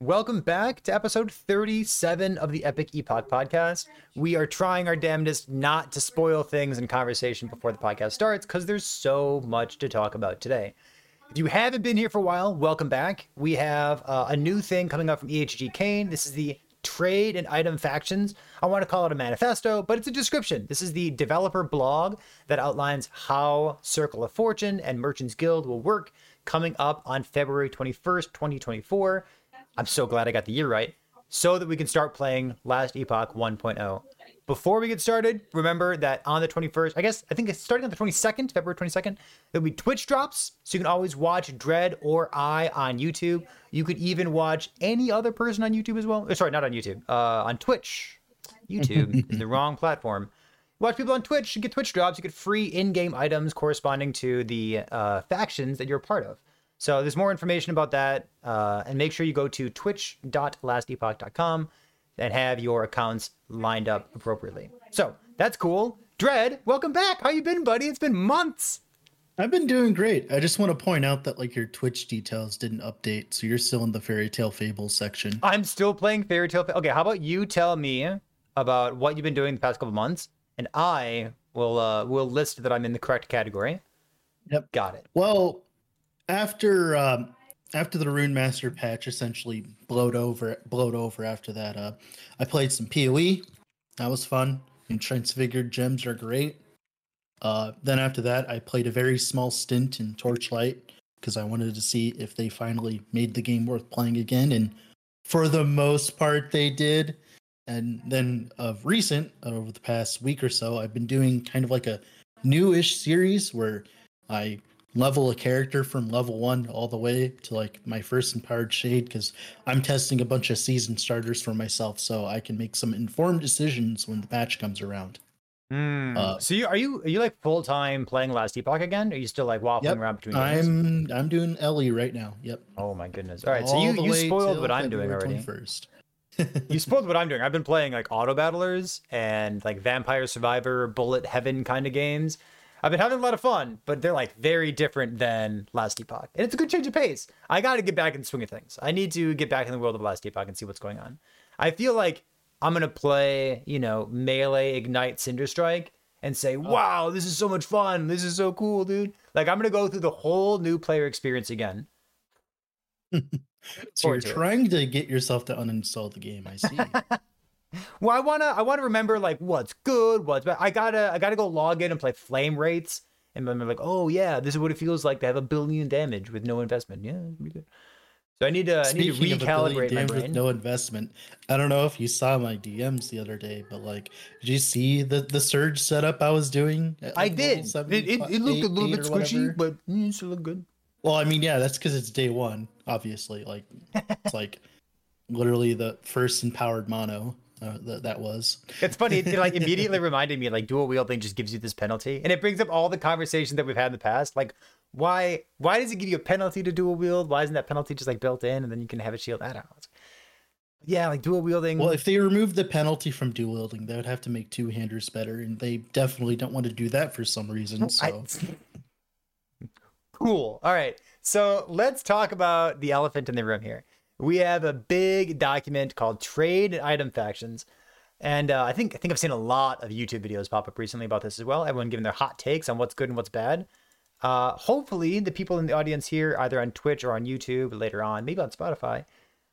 Welcome back to episode 37 of the Epic Epoch podcast. We are trying our damnedest not to spoil things in conversation before the podcast starts because there's so much to talk about today. If you haven't been here for a while, welcome back. We have uh, a new thing coming up from EHG Kane. This is the trade and item factions. I want to call it a manifesto, but it's a description. This is the developer blog that outlines how Circle of Fortune and Merchants Guild will work coming up on February 21st, 2024. I'm so glad I got the year right, so that we can start playing Last Epoch 1.0. Before we get started, remember that on the 21st, I guess, I think it's starting on the 22nd, February 22nd, there'll be Twitch drops. So you can always watch Dread or I on YouTube. You could even watch any other person on YouTube as well. Oh, sorry, not on YouTube, uh, on Twitch. YouTube is the wrong platform. Watch people on Twitch, you get Twitch drops, you get free in game items corresponding to the uh, factions that you're a part of. So there's more information about that. Uh, and make sure you go to twitch.lastepoch.com and have your accounts lined up appropriately. So that's cool. Dread, welcome back. How you been, buddy? It's been months. I've been doing great. I just want to point out that like your Twitch details didn't update, so you're still in the fairy tale fables section. I'm still playing fairy tale. Fa- okay, how about you tell me about what you've been doing the past couple months, and I will uh, will list that I'm in the correct category. Yep. Got it. Well, after um, after the Runemaster patch essentially blowed over blowed over after that, uh, I played some PoE. That was fun. And transfigured gems are great. Uh, then after that, I played a very small stint in Torchlight because I wanted to see if they finally made the game worth playing again. And for the most part, they did. And then of recent, over the past week or so, I've been doing kind of like a newish series where I level a character from level one all the way to like my first empowered shade because I'm testing a bunch of season starters for myself so I can make some informed decisions when the patch comes around. Mm. Uh, so you are you are you like full time playing Last Epoch again? Or are you still like waffling yep, around between? Games? I'm I'm doing LE right now. Yep. Oh my goodness! All right, all so you you spoiled what I'm doing already. First. you spoiled what I'm doing. I've been playing like auto battlers and like Vampire Survivor, Bullet Heaven kind of games. I've been having a lot of fun, but they're like very different than Last Epoch. And it's a good change of pace. I got to get back in the swing of things. I need to get back in the world of Last Epoch and see what's going on. I feel like I'm going to play, you know, Melee Ignite Cinder Strike and say, oh. wow, this is so much fun. This is so cool, dude. Like, I'm going to go through the whole new player experience again. so you're trying to get yourself to uninstall the game. I see. well, I wanna I wanna remember like what's good, what's bad. I gotta I gotta go log in and play Flame Reave and remember like, oh yeah, this is what it feels like to have a billion damage with no investment. Yeah, pretty good. So I need to Speaking I need to recalibrate my brain. With no investment. I don't know if you saw my DMs the other day, but like, did you see the the surge setup I was doing? I did. it, it, it, looked eight, a little bit squishy, but mm, it still looked good. Well, I mean, yeah, that's because it's day one. Obviously, like it's like literally the first empowered mono. Uh, that, that was. It's funny. It like immediately reminded me like dual wielding just gives you this penalty, and it brings up all the conversations that we've had in the past. Like, why why does it give you a penalty to dual wield? Why isn't that penalty just like built in, and then you can have a shield? I don't know. Yeah, like dual wielding. Well, if they remove the penalty from dual wielding, they would have to make two handers better, and they definitely don't want to do that for some reason. So. I... cool. All right. So let's talk about the elephant in the room here we have a big document called Trade and Item Factions. And uh, I think I think I've seen a lot of YouTube videos pop up recently about this as well. Everyone giving their hot takes on what's good and what's bad. Uh, hopefully, the people in the audience here, either on Twitch or on YouTube later on, maybe on Spotify,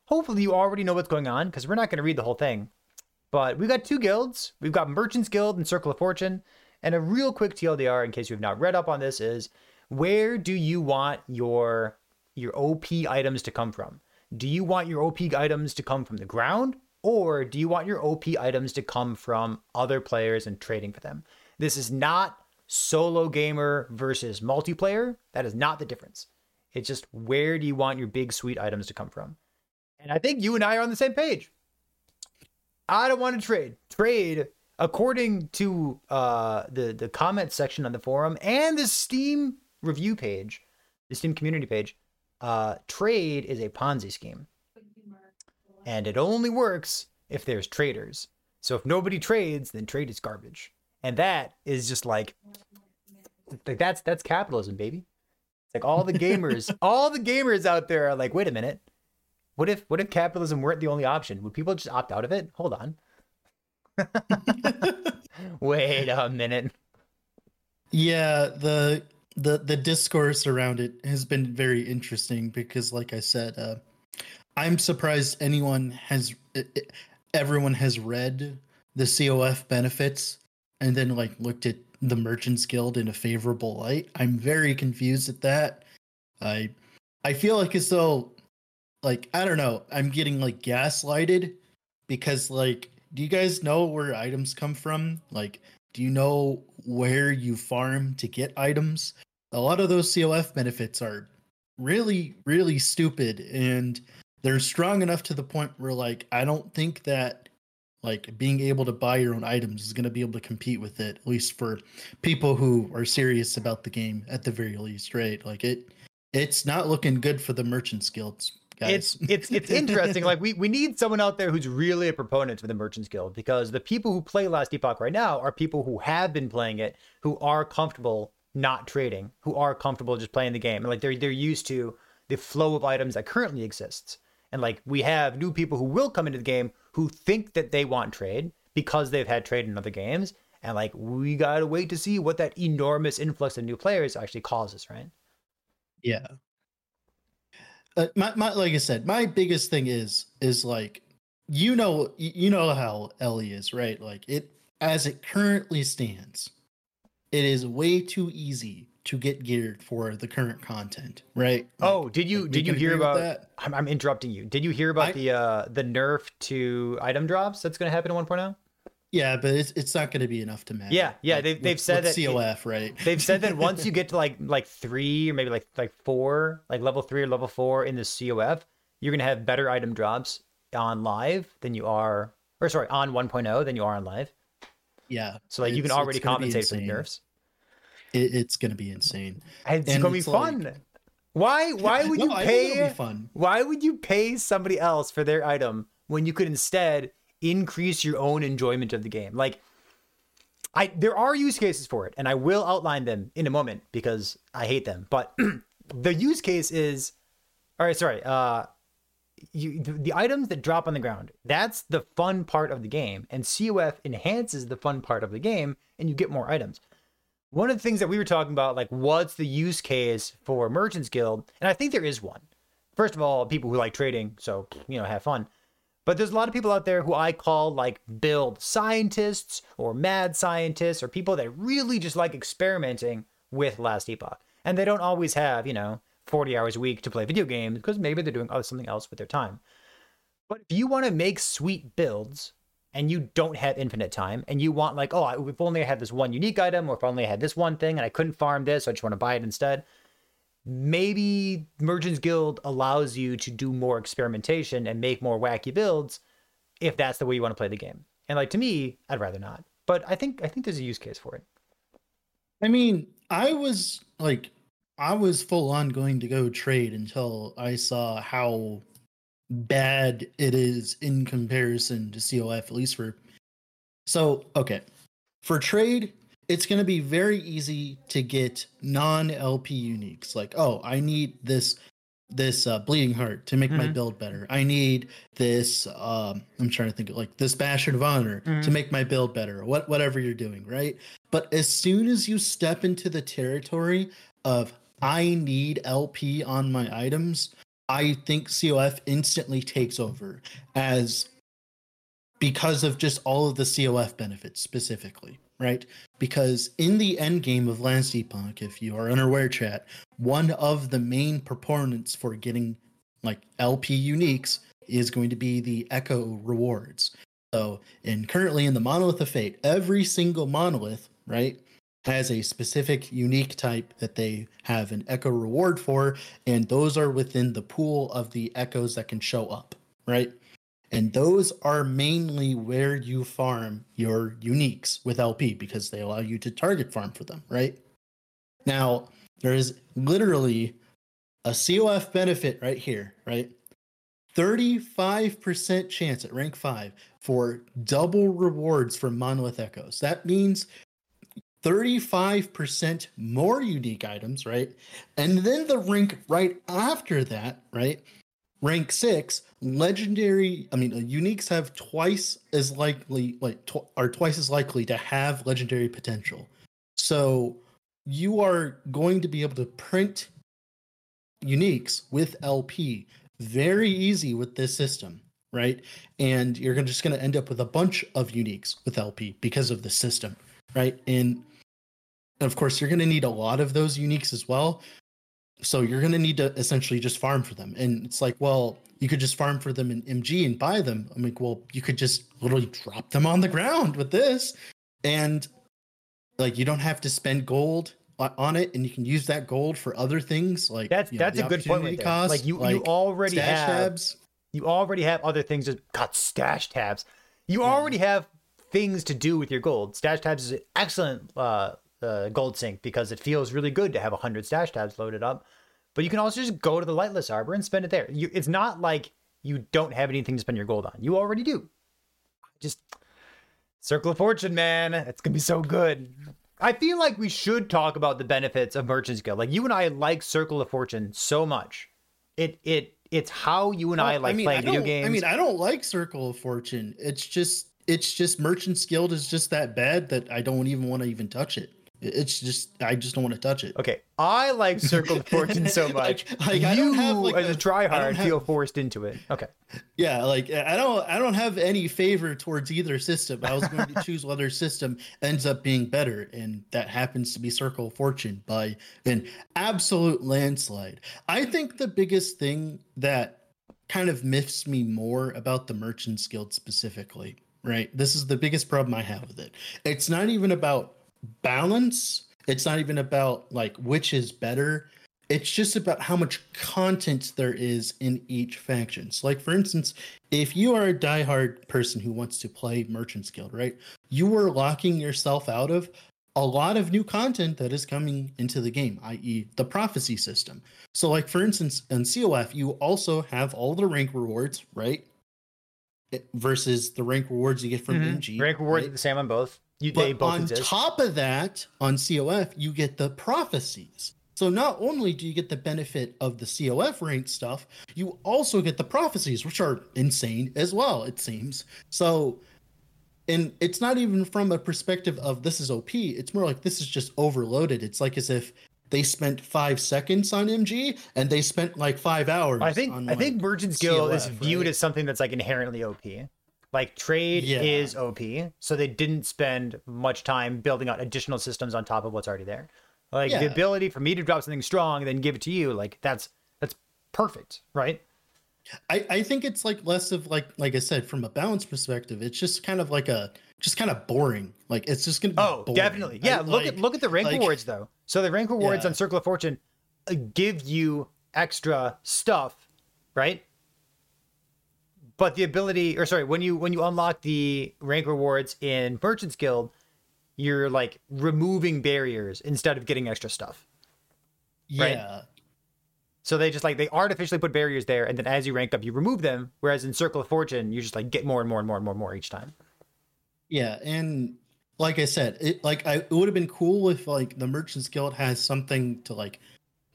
hopefully you already know what's going on because we're not going to read the whole thing. But we've got two guilds. We've got Merchants Guild and Circle of Fortune. And a real quick TLDR, in case you've not read up on this, is where do you want your your OP items to come from? Do you want your OP items to come from the ground or do you want your OP items to come from other players and trading for them? This is not solo gamer versus multiplayer. That is not the difference. It's just where do you want your big sweet items to come from? And I think you and I are on the same page. I don't want to trade. Trade, according to uh, the the comment section on the forum and the Steam review page, the Steam community page uh, trade is a Ponzi scheme. And it only works if there's traders. So if nobody trades, then trade is garbage. And that is just like, like that's that's capitalism, baby. It's like all the gamers, all the gamers out there are like, wait a minute, What if what if capitalism weren't the only option? Would people just opt out of it? Hold on. Wait a minute. Yeah, the the the discourse around it has been very interesting because, like I said, uh, I'm surprised anyone has everyone has read the COF benefits and then like looked at the Merchants Guild in a favorable light. I'm very confused at that. I I feel like as though like I don't know, I'm getting like gaslighted because like do you guys know where items come from? Like do you know where you farm to get items? A lot of those COF benefits are really really stupid and they're strong enough to the point where like I don't think that like being able to buy your own items is going to be able to compete with it at least for people who are serious about the game at the very least right like it it's not looking good for the merchants guilds guys. it's it's it's interesting like we we need someone out there who's really a proponent for the merchants guild because the people who play last epoch right now are people who have been playing it who are comfortable not trading who are comfortable just playing the game and like they're they're used to the flow of items that currently exists and like we have new people who will come into the game who think that they want trade because they've had trade in other games. And like we gotta wait to see what that enormous influx of new players actually causes, right? Yeah. Uh, my, my like I said, my biggest thing is is like you know you know how LE is, right? Like it as it currently stands, it is way too easy to get geared for the current content, right? Like, oh, did you like, did you hear about that? I'm, I'm interrupting you. Did you hear about I, the uh the nerf to item drops that's going to happen in 1.0? Yeah, but it's it's not going to be enough to matter. Yeah, yeah, they've they've said that COF, right? They've said that once you get to like like 3 or maybe like like 4, like level 3 or level 4 in the COF, you're going to have better item drops on live than you are or sorry, on 1.0 than you are on live. Yeah. So like you can already compensate for the nerfs. It, it's going to be insane. It's going to be fun. Like, why? Why would no, you pay? Fun. Why would you pay somebody else for their item when you could instead increase your own enjoyment of the game? Like, I there are use cases for it, and I will outline them in a moment because I hate them. But the use case is, all right. Sorry. Uh, you the, the, items that drop on the ground that's the fun part of the game and cof enhances the fun part of the game and you get more items one of the things that we were talking about, like, what's the use case for Merchants Guild? And I think there is one. First of all, people who like trading, so, you know, have fun. But there's a lot of people out there who I call like build scientists or mad scientists or people that really just like experimenting with Last Epoch. And they don't always have, you know, 40 hours a week to play video games because maybe they're doing oh, something else with their time. But if you want to make sweet builds and you don't have infinite time and you want like oh if only i had this one unique item or if only i had this one thing and i couldn't farm this i just want to buy it instead maybe merchants guild allows you to do more experimentation and make more wacky builds if that's the way you want to play the game and like to me i'd rather not but i think i think there's a use case for it i mean i was like i was full on going to go trade until i saw how bad it is in comparison to COF, at least for. So, okay. For trade, it's going to be very easy to get non LP uniques. Like, oh, I need this this uh, bleeding heart to make mm-hmm. my build better. I need this. Um, I'm trying to think of like this bastion of honor mm-hmm. to make my build better. What whatever you're doing, right? But as soon as you step into the territory of I need LP on my items, I think COF instantly takes over as because of just all of the COF benefits specifically, right? Because in the end game of Last Epoch, if you are unaware, chat, one of the main proponents for getting like LP uniques is going to be the Echo rewards. So, in currently in the Monolith of Fate, every single monolith, right, has a specific unique type that they have an echo reward for, and those are within the pool of the echoes that can show up, right? And those are mainly where you farm your uniques with LP because they allow you to target farm for them, right? Now, there is literally a COF benefit right here, right? 35% chance at rank 5 for double rewards from Monolith Echoes. That means 35% more unique items, right? And then the rank right after that, right, rank six, legendary. I mean, uniques have twice as likely, like, tw- are twice as likely to have legendary potential. So you are going to be able to print uniques with LP very easy with this system, right? And you're just going to end up with a bunch of uniques with LP because of the system, right? And of course, you're going to need a lot of those uniques as well. So you're going to need to essentially just farm for them. And it's like, well, you could just farm for them in MG and buy them. I'm like, well, you could just literally drop them on the ground with this. And like, you don't have to spend gold on it and you can use that gold for other things like that's you know, that's a good point right cost, like you like you already stash have tabs. you already have other things to got stash tabs you already have things to do with your gold stash tabs is an excellent uh, uh, gold sink because it feels really good to have 100 stash tabs loaded up but you can also just go to the lightless arbor and spend it there you, it's not like you don't have anything to spend your gold on you already do just circle of fortune man it's gonna be so good I feel like we should talk about the benefits of Merchant's Guild. Like you and I like Circle of Fortune so much. It it it's how you and I like mean, playing I video games. I mean, I don't like Circle of Fortune. It's just it's just Merchant's Guild is just that bad that I don't even want to even touch it. It's just I just don't want to touch it. okay, I like Circle Fortune so much. Like- like, you, I don't have, like, as a tryhard, have- feel forced into it. Okay, Yeah, like I don't I don't have any favor towards either system. I was going to choose whether system ends up being better, and that happens to be Circle Fortune by an absolute landslide. I think the biggest thing that kind of miffs me more about the Merchants Guild specifically, right? This is the biggest problem I have with it. It's not even about balance. It's not even about like which is better it's just about how much content there is in each faction. So, like for instance, if you are a diehard person who wants to play Merchants Guild, right, you are locking yourself out of a lot of new content that is coming into the game, i.e., the prophecy system. So, like for instance, in COF, you also have all the rank rewards, right? It- Versus the rank rewards you get from Mhm. MG. rank rewards right? the same on both. You, they But both on exist. top of that, on COF, you get the prophecies. So not only do you get the benefit of the COF ranked stuff, you also get the prophecies, which are insane as well, it seems. So and it's not even from a perspective of this is OP, it's more like this is just overloaded. It's like as if they spent five seconds on MG and they spent like five hours. I think I think like, Merchant's Guild is viewed right? as something that's like inherently OP. Like trade Yeah. is OP, so they didn't spend much time building out additional systems on top of what's already there. Like the ability for me to drop something strong and then give it to you, like that's that's perfect, right? I, I think it's like less of like like I said from a balance perspective, it's just kind of like a just kind of boring. Like it's just gonna be Oh, boring. definitely. Yeah, I- look at look at the rank like- rewards though. So the rank rewards Yeah. on Circle of Fortune uh, give you extra stuff, right? But the ability, or sorry, when you when you unlock the rank rewards in Merchant's Guild, you're like removing barriers instead of getting extra stuff. right? Yeah. So they just like they artificially put barriers there, and then as you rank up, you remove them. Whereas in Circle of Fortune, you just like get more and more and more and more and more each time. Yeah, and like I said, it like I it would have been cool if like the Merchants Guild has something to like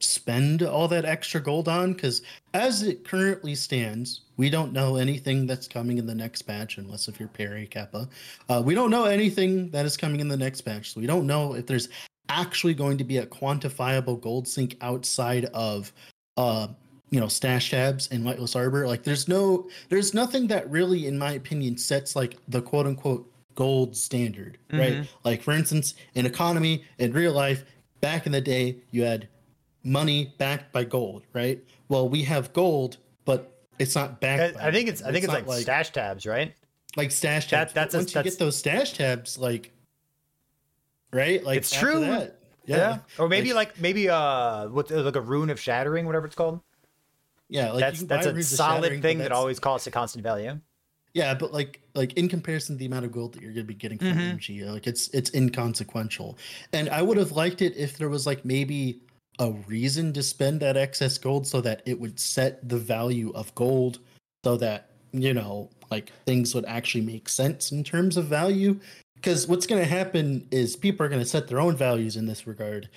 spend all that extra gold on? Because as it currently stands, we don't know anything that's coming in the next patch unless if you're Perry Kappa. Uh, we don't know anything that is coming in the next patch, so we don't know if there's actually going to be a quantifiable gold sink outside of uh you know stash tabs in lightless arbor. Like there's no there's nothing that really in my opinion sets like the quote unquote gold standard right? Like for instance in economy in real life back in the day you had money backed by gold right well we have gold but it's not backed by I, I think it's I think it's, not like, stash tabs, right? like stash That- tabs. that's But a- once you get those stash tabs, like right, like It's true. that- Yeah. Or maybe like, like, maybe uh what like a rune of shattering, whatever it's called. yeah, like that's that's a solid thing that always costs a constant value. Yeah, but like like in comparison to the amount of gold that you're gonna be getting from Mhm. MG, like it's it's inconsequential. And I would have liked it if there was like maybe a reason to spend that excess gold so that it would set the value of gold so that you know like things would actually make sense in terms of value because what's going to happen is people are going to set their own values in this regard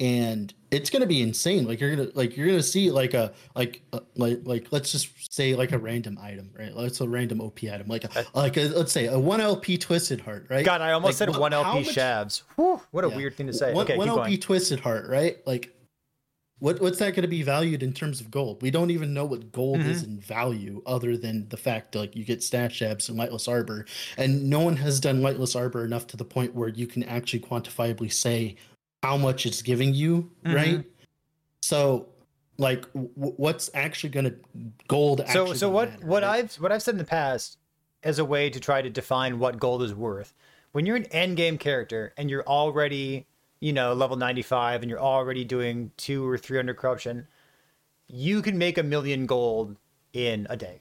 and it's gonna be insane. Like you're gonna like you're gonna see like a like uh, like like let's just say like a random item, right? Let's a random OP item, like a, like a, let's say a one LP Twisted Heart, right? God, I almost Like, said wh- one how LP much- shavs. Whew, what a Yeah. weird thing to say. One, okay, 1 lp. Twisted Heart, right? Like, what what's that going to be valued in terms of gold? We don't even know what gold is Mm-hmm. in value, other than the fact like you get stat shabs and lightless arbor, and no one has done lightless arbor enough to the point where you can actually quantifiably say how much it's giving you, Mm-hmm. right? So, like, w- what's actually going to gold? So actually so what matter, what right? I've what I've said in the past as a way to try to define what gold is worth. When you're an end game character and you're already, you know, level 95 and you're already doing 2 or 300 corruption, you can make a million gold in a day.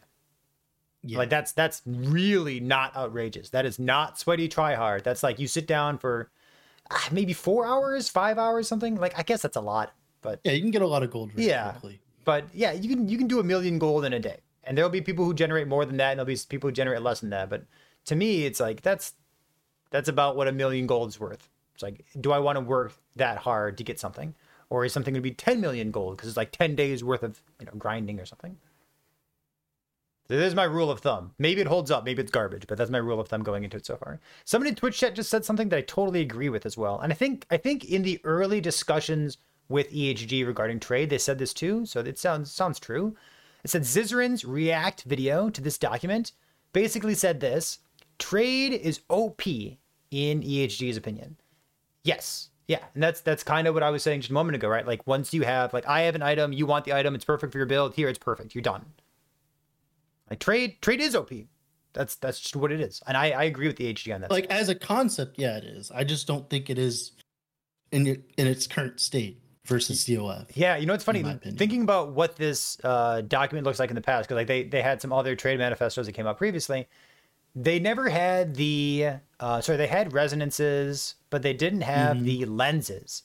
Yeah. Like that's that's really not outrageous. That is not sweaty try hard. That's like you sit down for ah, maybe 4 hours, 5 hours something. Like I guess that's a lot, but yeah, you can get a lot of gold. Really Yeah. quickly. but yeah, you can you can do a million gold in a day, and there'll be people who generate more than that, and there'll be people who generate less than that. But to me, it's like that's that's about what a million gold is worth. It's like, do I want to work that hard to get something, or is something going to be ten million gold because it's like ten days worth of you know grinding or something? So This is my rule of thumb. Maybe it holds up, maybe it's garbage, but that's my rule of thumb going into it so far. Somebody in Twitch chat just said something that I totally agree with as well. And I think I think in the early discussions with EHG regarding trade, they said this too, so it sounds sounds true. It said Zizaran's react video to this document basically said this: trade is OP in EHG's opinion. Yes. Yeah, and that's that's kind of what I was saying just a moment ago, right? Like once you have like I have an item, you want the item, it's perfect for your build. Here, it's perfect. You're done. Like trade, trade is OP. That's that's just what it is, and I I agree with the HG on that. like as a concept, yeah, it is. I just don't think it is in it, in its current state versus COF. yeah, you know what's funny? Thinking about what this uh, document looks like in the past, because like they they had some other trade manifestos that came out previously. They never had the uh, sorry, they had resonances, but they didn't have Mm-hmm. the lenses.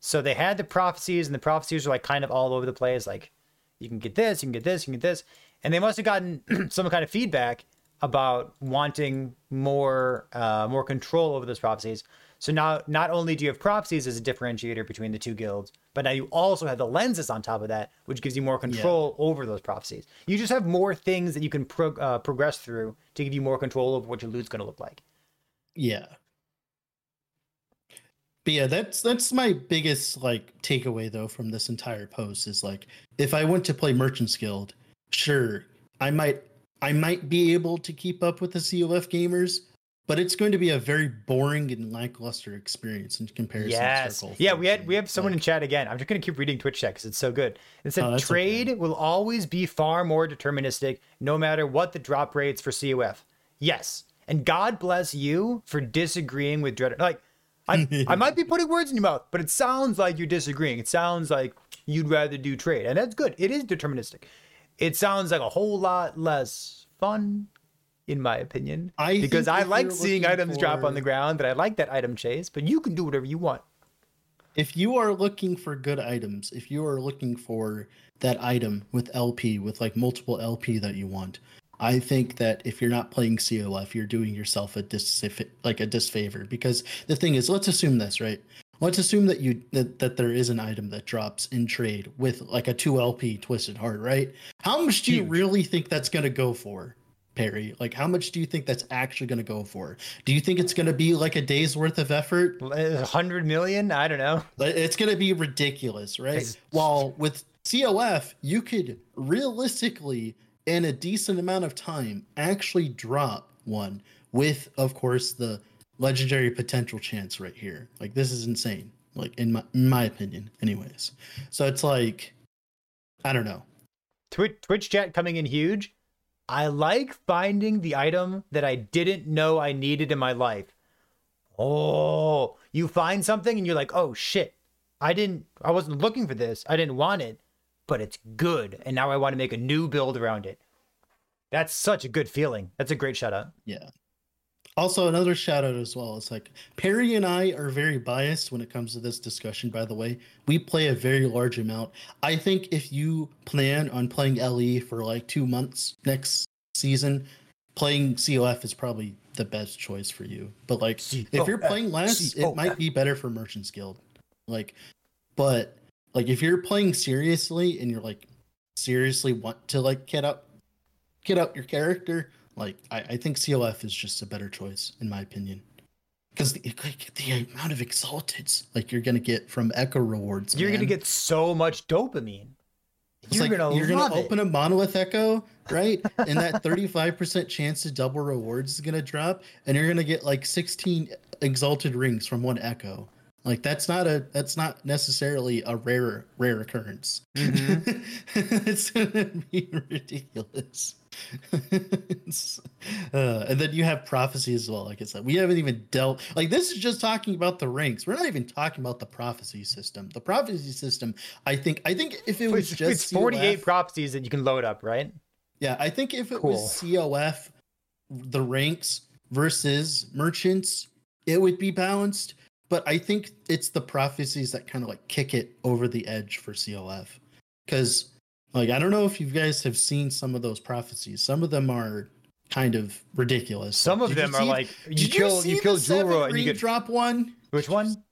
So they had the prophecies, and the prophecies were like kind of all over the place. Like you can get this, you can get this, you can get this, and they must have gotten some kind of feedback about wanting more uh, more control over those prophecies. So now, not only do you have prophecies as a differentiator between the two guilds, but now you also have the lenses on top of that, which gives you more control over those prophecies. You just have more things that you can pro- uh, progress through to give you more control over what your loot's going to look like. Yeah. But yeah, that's that's my biggest like takeaway though from this entire post is like if I went to play Merchant's Guild, sure, I might I might be able to keep up with the COF gamers, but it's going to be a very boring and lackluster experience in comparison. Yes. to Circle Yeah, we had we have someone in chat again. I'm just gonna keep reading Twitch chat because it's so good. It said Oh, trade okay. will always be far more deterministic, no matter what the drop rates for COF. Yes, and God bless you for disagreeing with Dread. Like, I I might be putting words in your mouth, but it sounds like you're disagreeing. It sounds like you'd rather do trade, and that's good. It is deterministic. It sounds like a whole lot less fun, in my opinion, I because I like seeing items drop on the ground. That I like that item chase, but you can do whatever you want. if you are looking for good items, if you are looking for that item with LP, with like multiple LP that you want, I think that if you're not playing COF, you're doing yourself a dis like a disfavor. Because the thing is, let's assume this, right? Let's assume that you that, that there is an item that drops in trade with like a two LP twisted heart, right? How much do you Huge. really think that's gonna go for? Perry, like how much do you think that's actually going to go for? Do you think it's going to be like a day's worth of effort? Eh, a hundred million? I don't know. It's going to be ridiculous, right? It's- While with COF, you could realistically, in a decent amount of time, actually drop one with, of course, the legendary potential chance right here. Like this is insane. Like in my in my opinion, anyways. So it's like, I don't know. Twitch Twitch chat coming in huge. I like finding the item that I didn't know I needed in my life. Oh, you find something and you're like, "Oh shit. I didn't I wasn't looking for this. I didn't want it, but it's good and now I want to make a new build around it." That's such a good feeling. That's a great shout out. Yeah. Also, another shout out as well. It's like Perry and I are very biased when it comes to this discussion, by the way. We play a very large amount. I think if you plan on playing LE for like two months next season, playing COF is probably the best choice for you. But like, if you're playing less, it might be better for Merchants Guild. Like, but like if you're playing seriously and you're like seriously want to like get up get up your character, like I, I think COF is just a better choice in my opinion. Because the, like, the amount of exalteds like you're gonna get from echo rewards, You're gonna get so much dopamine. It's You're like gonna you're gonna it. open a monolith echo, right? and that 35% chance to double rewards is gonna drop, and you're gonna get like 16 exalted rings from one echo. Like that's not a that's not necessarily a rare rare occurrence. Mm-hmm. it's gonna be ridiculous. Uh, and then you have prophecy as well. Like I said, we haven't even dealt. Like this is just talking about the ranks. We're not even talking about the prophecy system. The prophecy system, I think. I think if it was It's, just it's 48 COF prophecies that you can load up, right? yeah, I think if it Cool. was COF, the ranks versus merchants, it would be balanced. But I think it's the prophecies that kind of like kick it over the edge for COF. Because, like, I don't know if you guys have seen some of those prophecies. Some of them are kind of ridiculous. Some of Did them are see- like you kill see you, kill Julra and you get drop one. which one?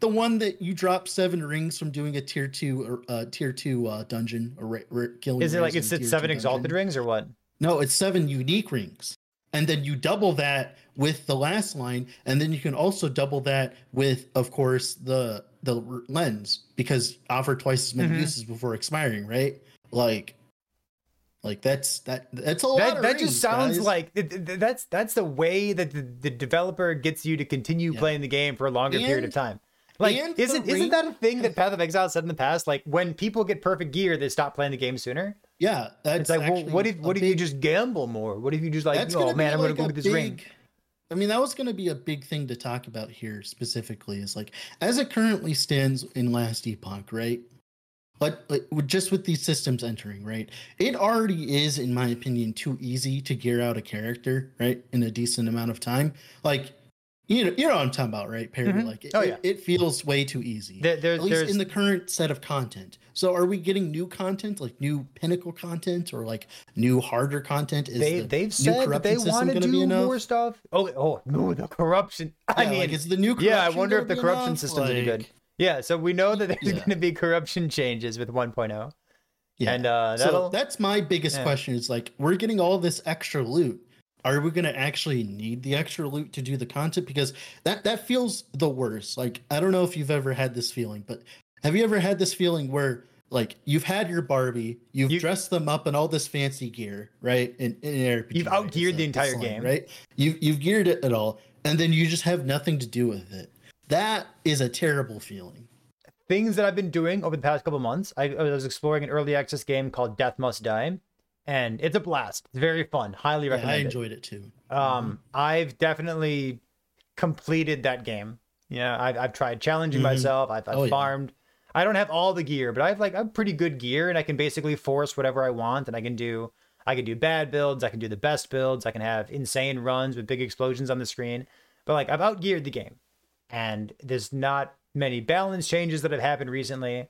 The one that you drop seven rings from doing a tier two or uh, tier two uh, dungeon or ra- ra- killing. Is it like it's in a it's tier seven exalted rings or what? No, it's seven unique rings. And then you double that with the last line, and then you can also double that with, of course, the the lens because offer twice as many Mhm. uses before expiring, right? Like, like that's that that's a lot. That that rings, just sounds guys. like th- th- that's that's the way that the, the developer gets you to continue Yeah. playing the game for a longer period of time. Like isn't isn't that a thing that Path of Exile said in the past? Like when people get perfect gear, they stop playing the game sooner. yeah. That's It's like, well, what if what if you just gamble more? What if you just like, oh man, I'm gonna go get this ring. big- I mean, that was going to be a big thing to talk about here specifically. Is like as it currently stands in Last Epoch, right? But like, just with these systems entering, right? It already is, in my opinion, too easy to gear out a character, right, in a decent amount of time. Like, you know, you know what I'm talking about, right, Perry? Mhm. Like, it, Oh, yeah. it feels way too easy There, there, at least there's in the current set of content. So are we getting new content, like new pinnacle content or like new harder content? Is they the they've said that they want to do enough? more stuff. Oh, oh no, the corruption. I Yeah, mean, like, is the new yeah, I wonder if the corruption enough? system's any good. Yeah, so we know that there's Yeah. going to be corruption changes with 1.0, Yeah. and uh, so that's my biggest yeah. question is like we're getting all this extra loot. Are we gonna actually need the extra loot to do the content? Because that that feels the worst. Like I don't know if you've ever had this feeling, but have you ever had this feeling where like you've had your Barbie, you've You- dressed them up in all this fancy gear, right? In, in an RPG, You've outgeared the entire it's game. right? You've you've geared it at all, and then you just have nothing to do with it. That is a terrible feeling. things that I've been doing over the past couple months. I, I was exploring an early access game called Death Must Die, and it's a blast. It's very fun. Highly Yeah, I recommend it. enjoyed it too. Um, I've definitely completed that game. Yeah, I've, I've tried challenging Mhm. myself. I've, I've Oh, yeah. farmed. I don't have all the gear, but I have like a pretty good gear, and I can basically force whatever I want, and I can do. I can do bad builds. I can do the best builds. I can have insane runs with big explosions on the screen. But like I've outgeared the game, and there's not many balance changes that have happened recently.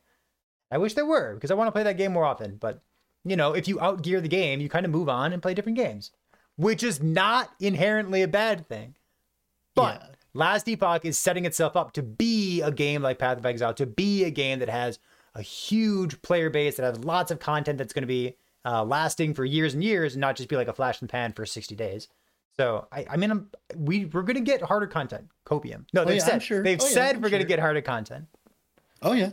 I wish there were because I want to play that game more often. But you know, if you outgear the game, you kind of move on and play different games, which is not inherently a bad thing. But Yeah. Last Epoch is setting itself up to be a game like Path of Exile, to be a game that has a huge player base, that has lots of content that's going to be uh, lasting for years and years, and not just be like a flash in the pan for 60 days. So I, I mean, I'm, we we're going to get harder content. Copium. No, they've yeah, I'm said sure. they've Oh, yeah, said I'm we're going to get harder content. Oh yeah,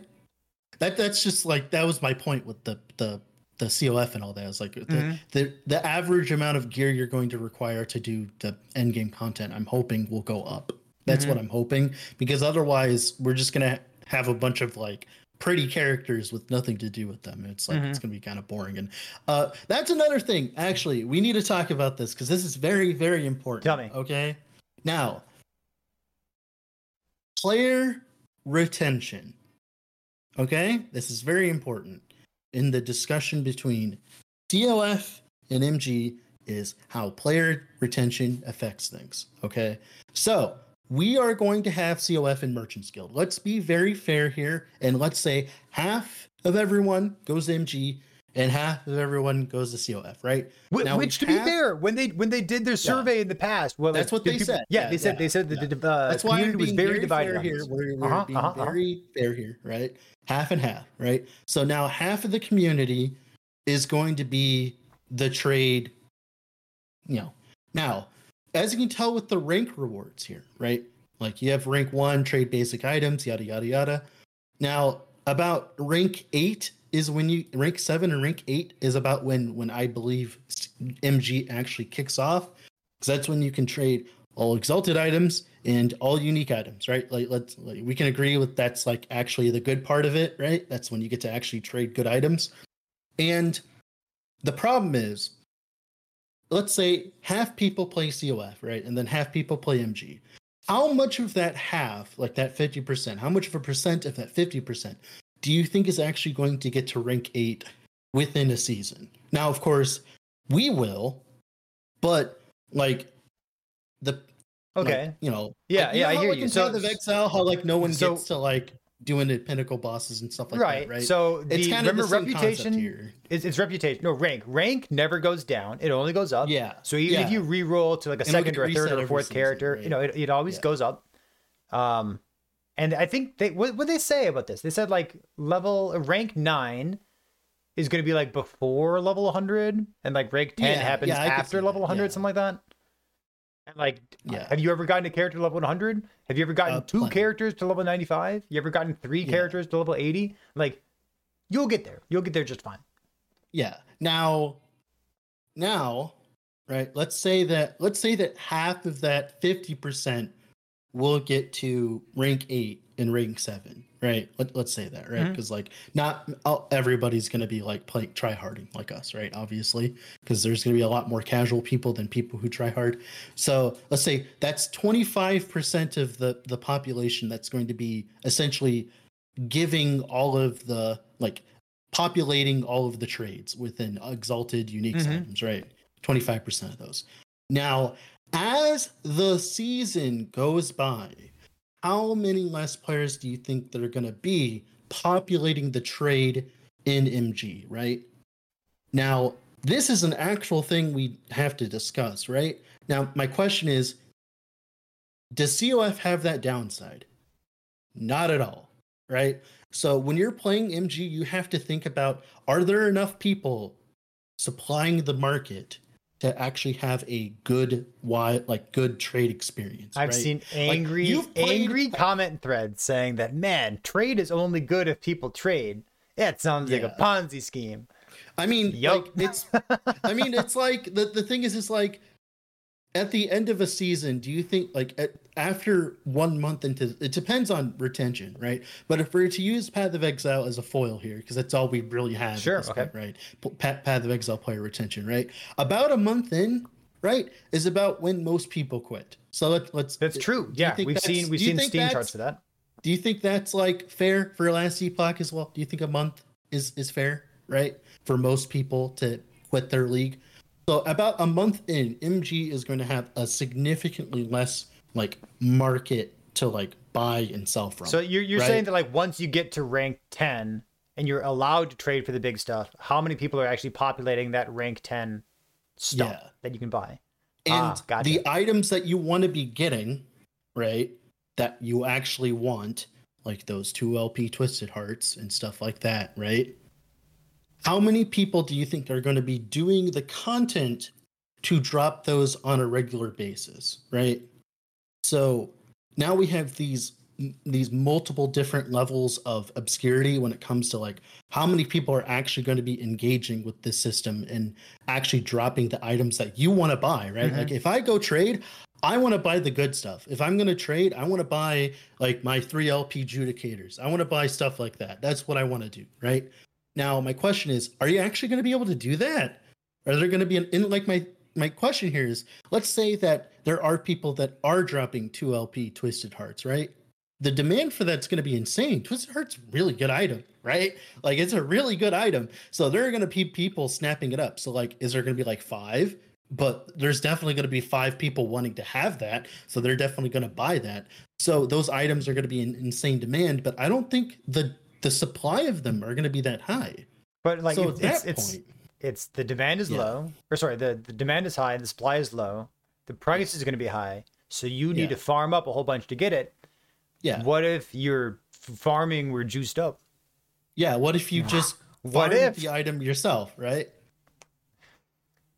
that that's just like that was my point with the the the COF and all that. It's like the, Mhm. the the average amount of gear you're going to require to do the end game content. I'm hoping will go up. That's what I'm hoping because otherwise we're just gonna have a bunch of like pretty characters with nothing to do with them. It's like it's gonna be kind of boring. And uh, that's another thing. Actually, we need to talk about this because this is very very important. Tell me. Okay. Now, player retention. Okay, this is very important in the discussion between COF and MG is how player retention affects things. Okay, so we are going to have COF and Merchants Guild. Let's be very fair here, and let's say half of everyone goes to MG and half of everyone goes to COF, right? Wh- Now, Which, to be fair, when they when they did their survey in the past, well, That's what they people- said. Yeah, Yeah, they said yeah, they said that yeah. the uh, That's why community was very, very divided here. We're, we're Uh-huh, being uh-huh, uh-huh. very fair here, right? Half and half, right? So now half of the community is going to be the trade. You know, now as you can tell with the rank rewards here, right? Like you have rank one, trade basic items, yada yada yada. Now about rank eight is when you rank seven and rank eight is about when when I believe MG actually kicks off because that's when you can trade all exalted items and all unique items, right? Like let's like, we can agree with that's like actually the good part of it, right? That's when you get to actually trade good items. And the problem is, let's say half people play COF, right? And then half people play MG. How much of that half, like that 50%, how much of a percent of that 50% do you think is actually going to get to rank eight within a season? Now, of course, we will, but like the like, Okay. you know, Yeah, like, yeah, I know how, hear like, you. in So- Path of Exile, how like no one so- gets to like doing the pinnacle bosses and stuff like right. that, right? So the it's kind of remember the reputation is it's reputation. No rank. Rank never goes down. It only goes up. Yeah. So even yeah. if you re-roll to like a And second or a third or a fourth character, you know, it, it always Yeah. goes up. Um, and I think they what what they say about this. They said like level rank nine is going to be like before level 100, and like rank 10 Yeah, happens yeah, after level 100, yeah. something like that. And like, yeah. have you ever gotten a character level 100? Have you ever gotten uh, two plenty. characters to level 95? You ever gotten three yeah. characters to level 80? Like, you'll get there. You'll get there just fine. Yeah. Now, now, right? Let's say that let's say that half of that 50% we'll get to rank eight and rank seven, right? Let, us say that, right? Because mm-hmm. like not all, everybody's gonna be like play try harding like us, right? Obviously, because there's gonna be a lot more casual people than people who try hard. So let's say that's 25% of the the population that's going to be essentially giving all of the like populating all of the trades within exalted unique mm-hmm. items, right? 25% of those. Now, as the season goes by, how many less players do you think that are going to be populating the trade in MG, right? Now, this is an actual thing we have to discuss, right? Now, my question is Does COF have that downside? Not at all, right? So when you're playing MG, you have to think about are there enough people supplying the market to actually have a good wide like good trade experience? I've right? seen angry, you've played- angry comment threads saying that, man, trade is only good if people trade. That sounds like a Ponzi scheme. I mean, Yup. like it's I mean, it's like the, the thing is is like at the end of a season, do you think like at, after one month into it depends on retention, right? But if we're to use Path of Exile as a foil here, because that's all we really have, at Sure, this okay. point, right? Path, Path of Exile player retention, right? About a month in, right, is about when most people quit. So let, let's. That's true. Yeah, we've that's- seen we've seen Steam charts for that. do you think that's like fair for last epoch as well? Do you think a month is is fair, right? For most people to quit their league. So about a month in, MG is going to have a significantly less like market to like buy and sell from. So you're you're right? saying that like once you get to rank 10 and you're allowed to trade for the big stuff, how many people are actually populating that rank 10 stuff Yeah. that you can buy? and Ah, gotcha. the items that you want to be getting, right? That you actually want, like those two LP twisted hearts and stuff like that, right? How many people do you think are going to be doing the content to drop those on a regular basis, right? So now we have these these multiple different levels of obscurity when it comes to like how many people are actually going to be engaging with this system and actually dropping the items that you want to buy, right? Mhm. Like if I go trade, I want to buy the good stuff. If I'm going to trade, I want to buy like my 3LP judicators. I want to buy stuff like that. That's what I want to do, right? Now, my question is, are you actually going to be able to do that? Are there going to be an in like my my question here is, let's say that there are people that are dropping 2LP twisted hearts, right? The demand for that's going to be insane. Twisted Heart's really good item, right? Like it's a really good item. So there are going to be people snapping it up. So like, is there going to be like five? But there's definitely going to be five people wanting to have that. So they're definitely going to buy that. So those items are going to be in insane demand. But I don't think the the supply of them are going to be that high. But like so it's, at it's, that it's point, it's the demand is Yeah. low, or sorry, the, the demand is high, the supply is low, the price is going to be high, so you need Yeah. to farm up a whole bunch to get it. yeah, What if your farming were juiced up? yeah. What if you just What if? the item yourself, right?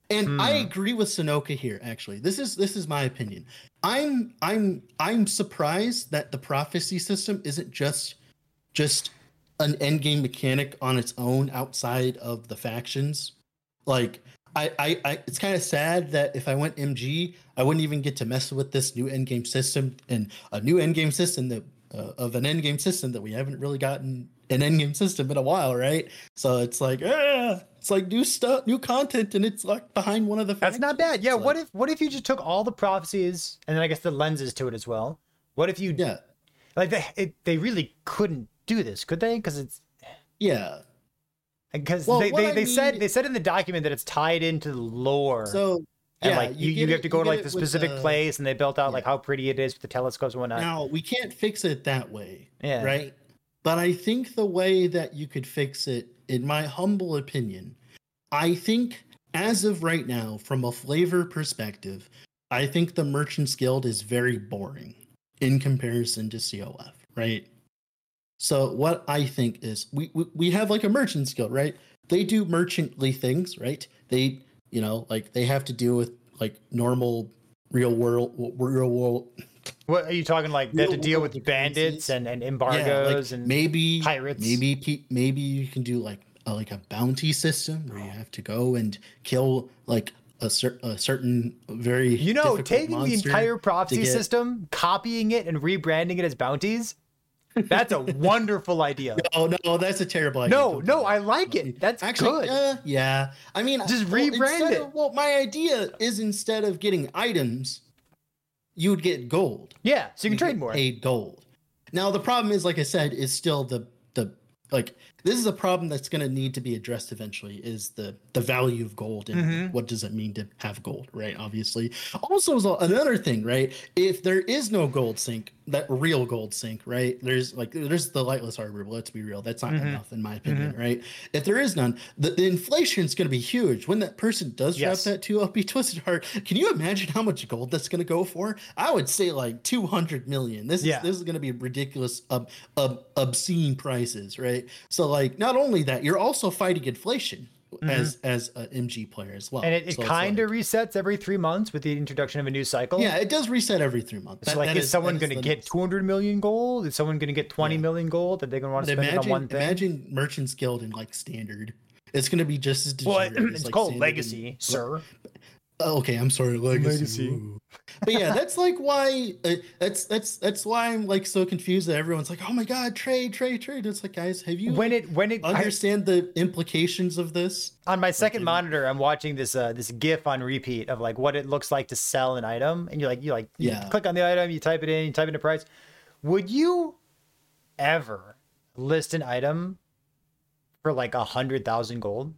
And I Hmm. agree with Sonoka here. Actually, this is this is my opinion. I'm I'm I'm surprised that the prophecy system isn't just just an end game mechanic on its own outside of the factions. Like I I, I it's kind of sad that if I went MG, I wouldn't even get to mess with this new end game system and a new end game system that uh, of an end game system that we haven't really gotten an end game system in a while, right? So it's like, ah, it's like new stuff, new content, and it's like behind one of the. That's not bad. Yeah. It's What like- if what if you just took all the prophecies and then I guess the lenses to it as well? What if you Yeah, like they it, they really couldn't do this, could they? Because it's yeah. because Well, they, they, they said they said in the document that it's tied into the lore. So and yeah, like you, you, get have it- to go to like the specific the- place and they built out like how pretty it is with the telescopes and whatnot. Now we can't fix it that way, Yeah. right? But I think the way that you could fix it, in my humble opinion, I think as of right now, from a flavor perspective, I think the Merchants Guild is very boring in comparison to COF, right? So what I think is we we, we have like a Merchants Guild, right? They do merchantly things, right? They you know like they have to deal with like normal real world real world What are you talking like? They have to deal with bandits and, and yeah, embargoes like and maybe pirates. Maybe pe- maybe you can do like a, like a bounty system where you have to go and kill like a, cer- a certain very you know, taking the entire prophecy get- system, copying it, and rebranding it as bounties. That's a wonderful idea. Oh no, that's a terrible idea. No, Don't no, I like it. That's Actually, good. uh, yeah. I mean, Just well, rebrand it. of- well, my idea is instead of getting items, you would get gold. yeah, so you can you trade more. paid gold. Now the problem is, like I said, is still the the like this is a problem that's going to need to be addressed eventually. Is the the value of gold and Mhm. what does it mean to have gold, right? Obviously. Also, another thing, right? If there is no gold sink, that real gold sink, right? There's like there's the lightless arbor. Let's be real, that's not Mhm. enough in my opinion, right? If there is none, the, the inflation is going to be huge when that person does Yes. drop that two LP twisted heart. Can you imagine how much gold that's going to go for? I would say like 200 million. This is this is going to be ridiculous, ob, ob, obscene prices, right? So like, not only that, you're also fighting inflation as as an MG player as well. Mm-hmm. and it, it So kind of like- resets every three months with the introduction of a new cycle. yeah, it does reset every three months. So That- like, that is, someone going to get next- 200 million gold? Is someone going to get twenty Yeah. million gold that they're going to want to But spend it on imagine, one thing? imagine Merchants Guild in like standard. It's going to be just as well, it's like, called legacy, and- sir. Oh, okay, I'm sorry, legacy. Legacy. But yeah, that's like why uh, that's that's that's why I'm like so confused that everyone's like, "Oh my god, trade, trade, trade." It's like, guys, have you When it when it I- understand the implications of this? on my second they- monitor, I'm watching this uh this GIF on repeat of like what it looks like to sell an item, and you're like you like you Yeah. click on the item, you type it in, you type in a price. Would you ever list an item for like a hundred thousand gold?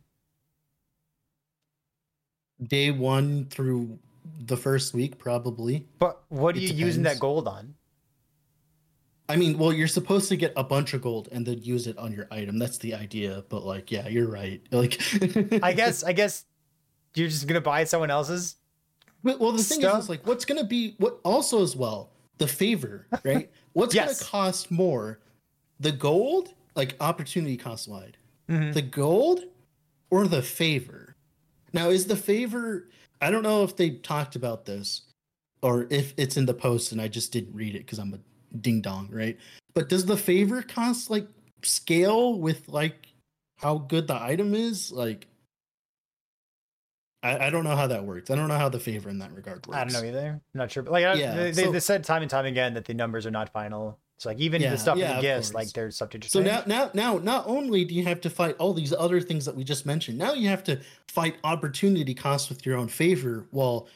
Day one through the first week, probably. But what are It you using that gold on? I mean, well, you're supposed to get a bunch of gold and then use it on your item. That's the idea. But like, yeah, you're right. Like, I guess I guess you're just gonna buy someone else's. Well, the thing is, Stuff? is, like, what's going to be what also as well the favor, right? What's Yes. going to cost more, the gold, like opportunity cost wide, Mhm. the gold, or the favor? Now, is the favor? I don't know if they talked about this, or if it's in the post and I just didn't read it because I'm a ding dong, right? But does the favor cost like scale with like how good the item is? Like, I, I don't know how that works. I don't know how the favor in that regard works. I don't know either. I'm not sure, but like Yeah, they, they, so- they said time and time again that the numbers are not final. So like even Yeah, the stuff yeah, in the of gifts, course. like there's subject to So now, now, now, not only do you have to fight all these other things that we just mentioned, now you have to fight opportunity costs with your own favor. While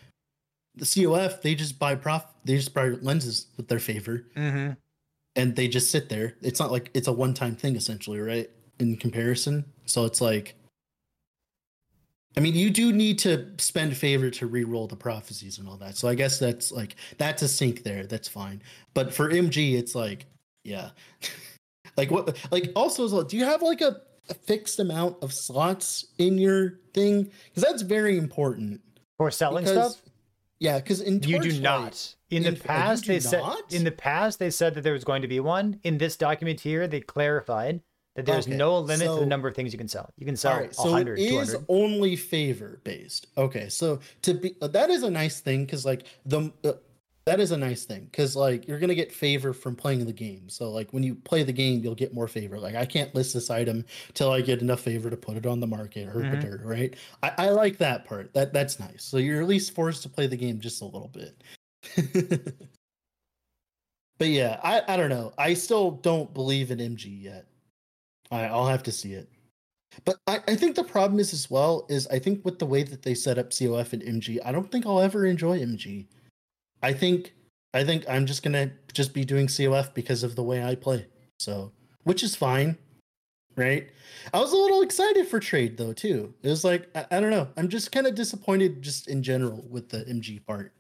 the COF, they just buy prof, they just buy lenses with their favor, hmm and they just sit there. It's not like it's a one-time thing, essentially, right? In comparison, so it's like, I mean, you do need to spend favor to re-roll the prophecies and all that. So I guess that's like that's a sink there. That's fine. But for MG, it's like, yeah, like what? Like also, as well, do you have like a a fixed amount of slots in your thing because that's very important For selling because stuff, yeah because in you do not. In the in- you past, they said in the past they said that there was going to be one. In this document here, they clarified that there's Okay, no limit to the number of things you can sell. You can sell All right, so 100, it is 200. only favor based. Okay, so to be that is a nice thing because like the uh, that is a nice thing because like you're gonna get favor from playing the game. So like when you play the game, you'll get more favor. Like I can't list this item till I get enough favor to put it on the market or Mhm. whatever, right? I, I like that part. That that's nice. So you're at least forced to play the game just a little bit. but yeah, I I don't know. I still don't believe in MG yet. I, I'll have to see it. But I, I think the problem is as well is I think with the way that they set up COF and MG, I don't think I'll ever enjoy MG. I think I think I'm just gonna just be doing COF because of the way I play. So which is fine. Right? I was a little excited for trade though too. It was like I, I don't know. I'm just kind of disappointed just in general with the MG part.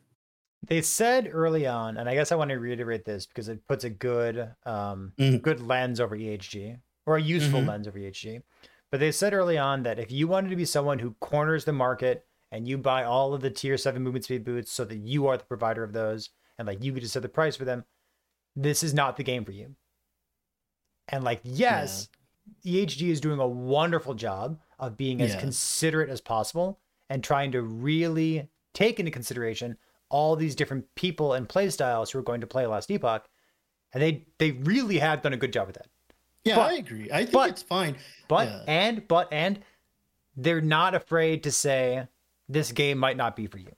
They said early on, and I guess I want to reiterate this because it puts a good um Mm. good lens over EHG or a useful Mhm. lens of EHG. But they said early on that if you wanted to be someone who corners the market and you buy all of the tier seven movement speed boots so that you are the provider of those and like you could just set the price for them, this is not the game for you. And like, yes, EHG is doing a wonderful job of being as Yeah. considerate as possible and trying to really take into consideration all these different people and play styles who are going to play Last Epoch. And they they really have done a good job with that. Yeah, But- I agree. I think but- it's fine. But Yeah. and but and they're not afraid to say this game might not be for you.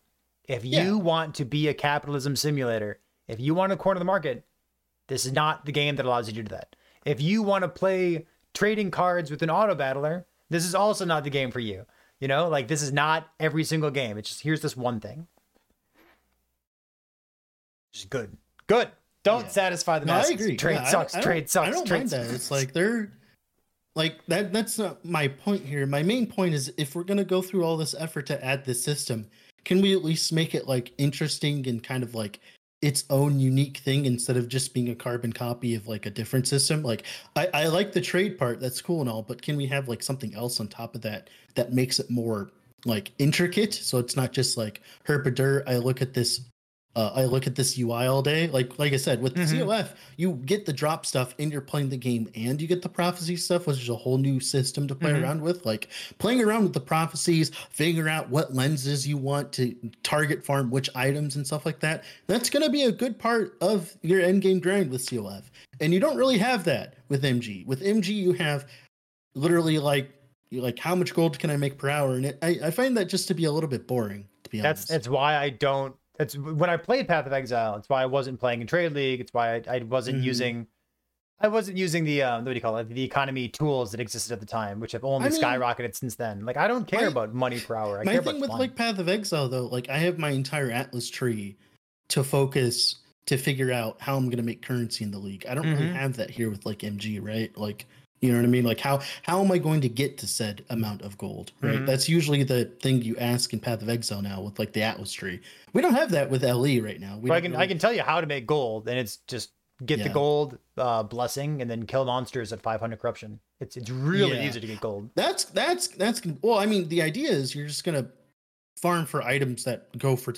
If you Yeah. want to be a capitalism simulator, if you want to corner the market, this is not the game that allows you to do that. If you want to play trading cards with an auto battler, this is also not the game for you. You know, like this is not every single game. It's just here's this one thing. Just good. Good. Don't Yeah. satisfy the No, I masses. agree. Trade Yeah, sucks. I trade sucks. I don't trade mind that. sucks. It's like they're like that. That's not my point here. My main point is if we're gonna go through all this effort to add this system, can we at least make it like interesting and kind of like its own unique thing instead of just being a carbon copy of like a different system? Like I, I like the trade part. That's cool and all, but can we have like something else on top of that that makes it more like intricate? So it's not just like herpadur. I look at this uh, I look at this UI all day. Like like I said, with the Mhm. COF, you get the drop stuff and you're playing the game and you get the prophecy stuff, which is a whole new system to play Mhm. around with. Like playing around with the prophecies, figuring out what lenses you want to target farm, which items and stuff like that. That's gonna be a good part of your end game grind with COF. And you don't really have that with MG. With MG, you have literally like you like how much gold can I make per hour? And it, I, I find that just to be a little bit boring, to be That's honest. that's why I don't. That's when I played Path of Exile. It's why I wasn't playing in Trade League. It's why I, I wasn't Mhm. using. I wasn't using the um, what do you call it? The economy tools that existed at the time, which have only I mean- skyrocketed since then. Like I don't care My- about money per hour. I my care thing about with fun. like Path of Exile though, like I have my entire Atlas tree to focus to figure out how I'm gonna make currency in the league. I don't really Mhm. have that here with like MG, right? Like you know what I mean? Like how how am I going to get to said amount of gold? Right. Mhm. That's usually the thing you ask in Path of Exile now with like the Atlas tree. We don't have that with LE right now. We I can I can tell you how to make gold, and it's just get the gold uh, blessing and then kill monsters at 500 corruption. It's it's really Yeah. easy to get gold. That's that's that's well. I mean, the idea is you're just gonna farm for items that go for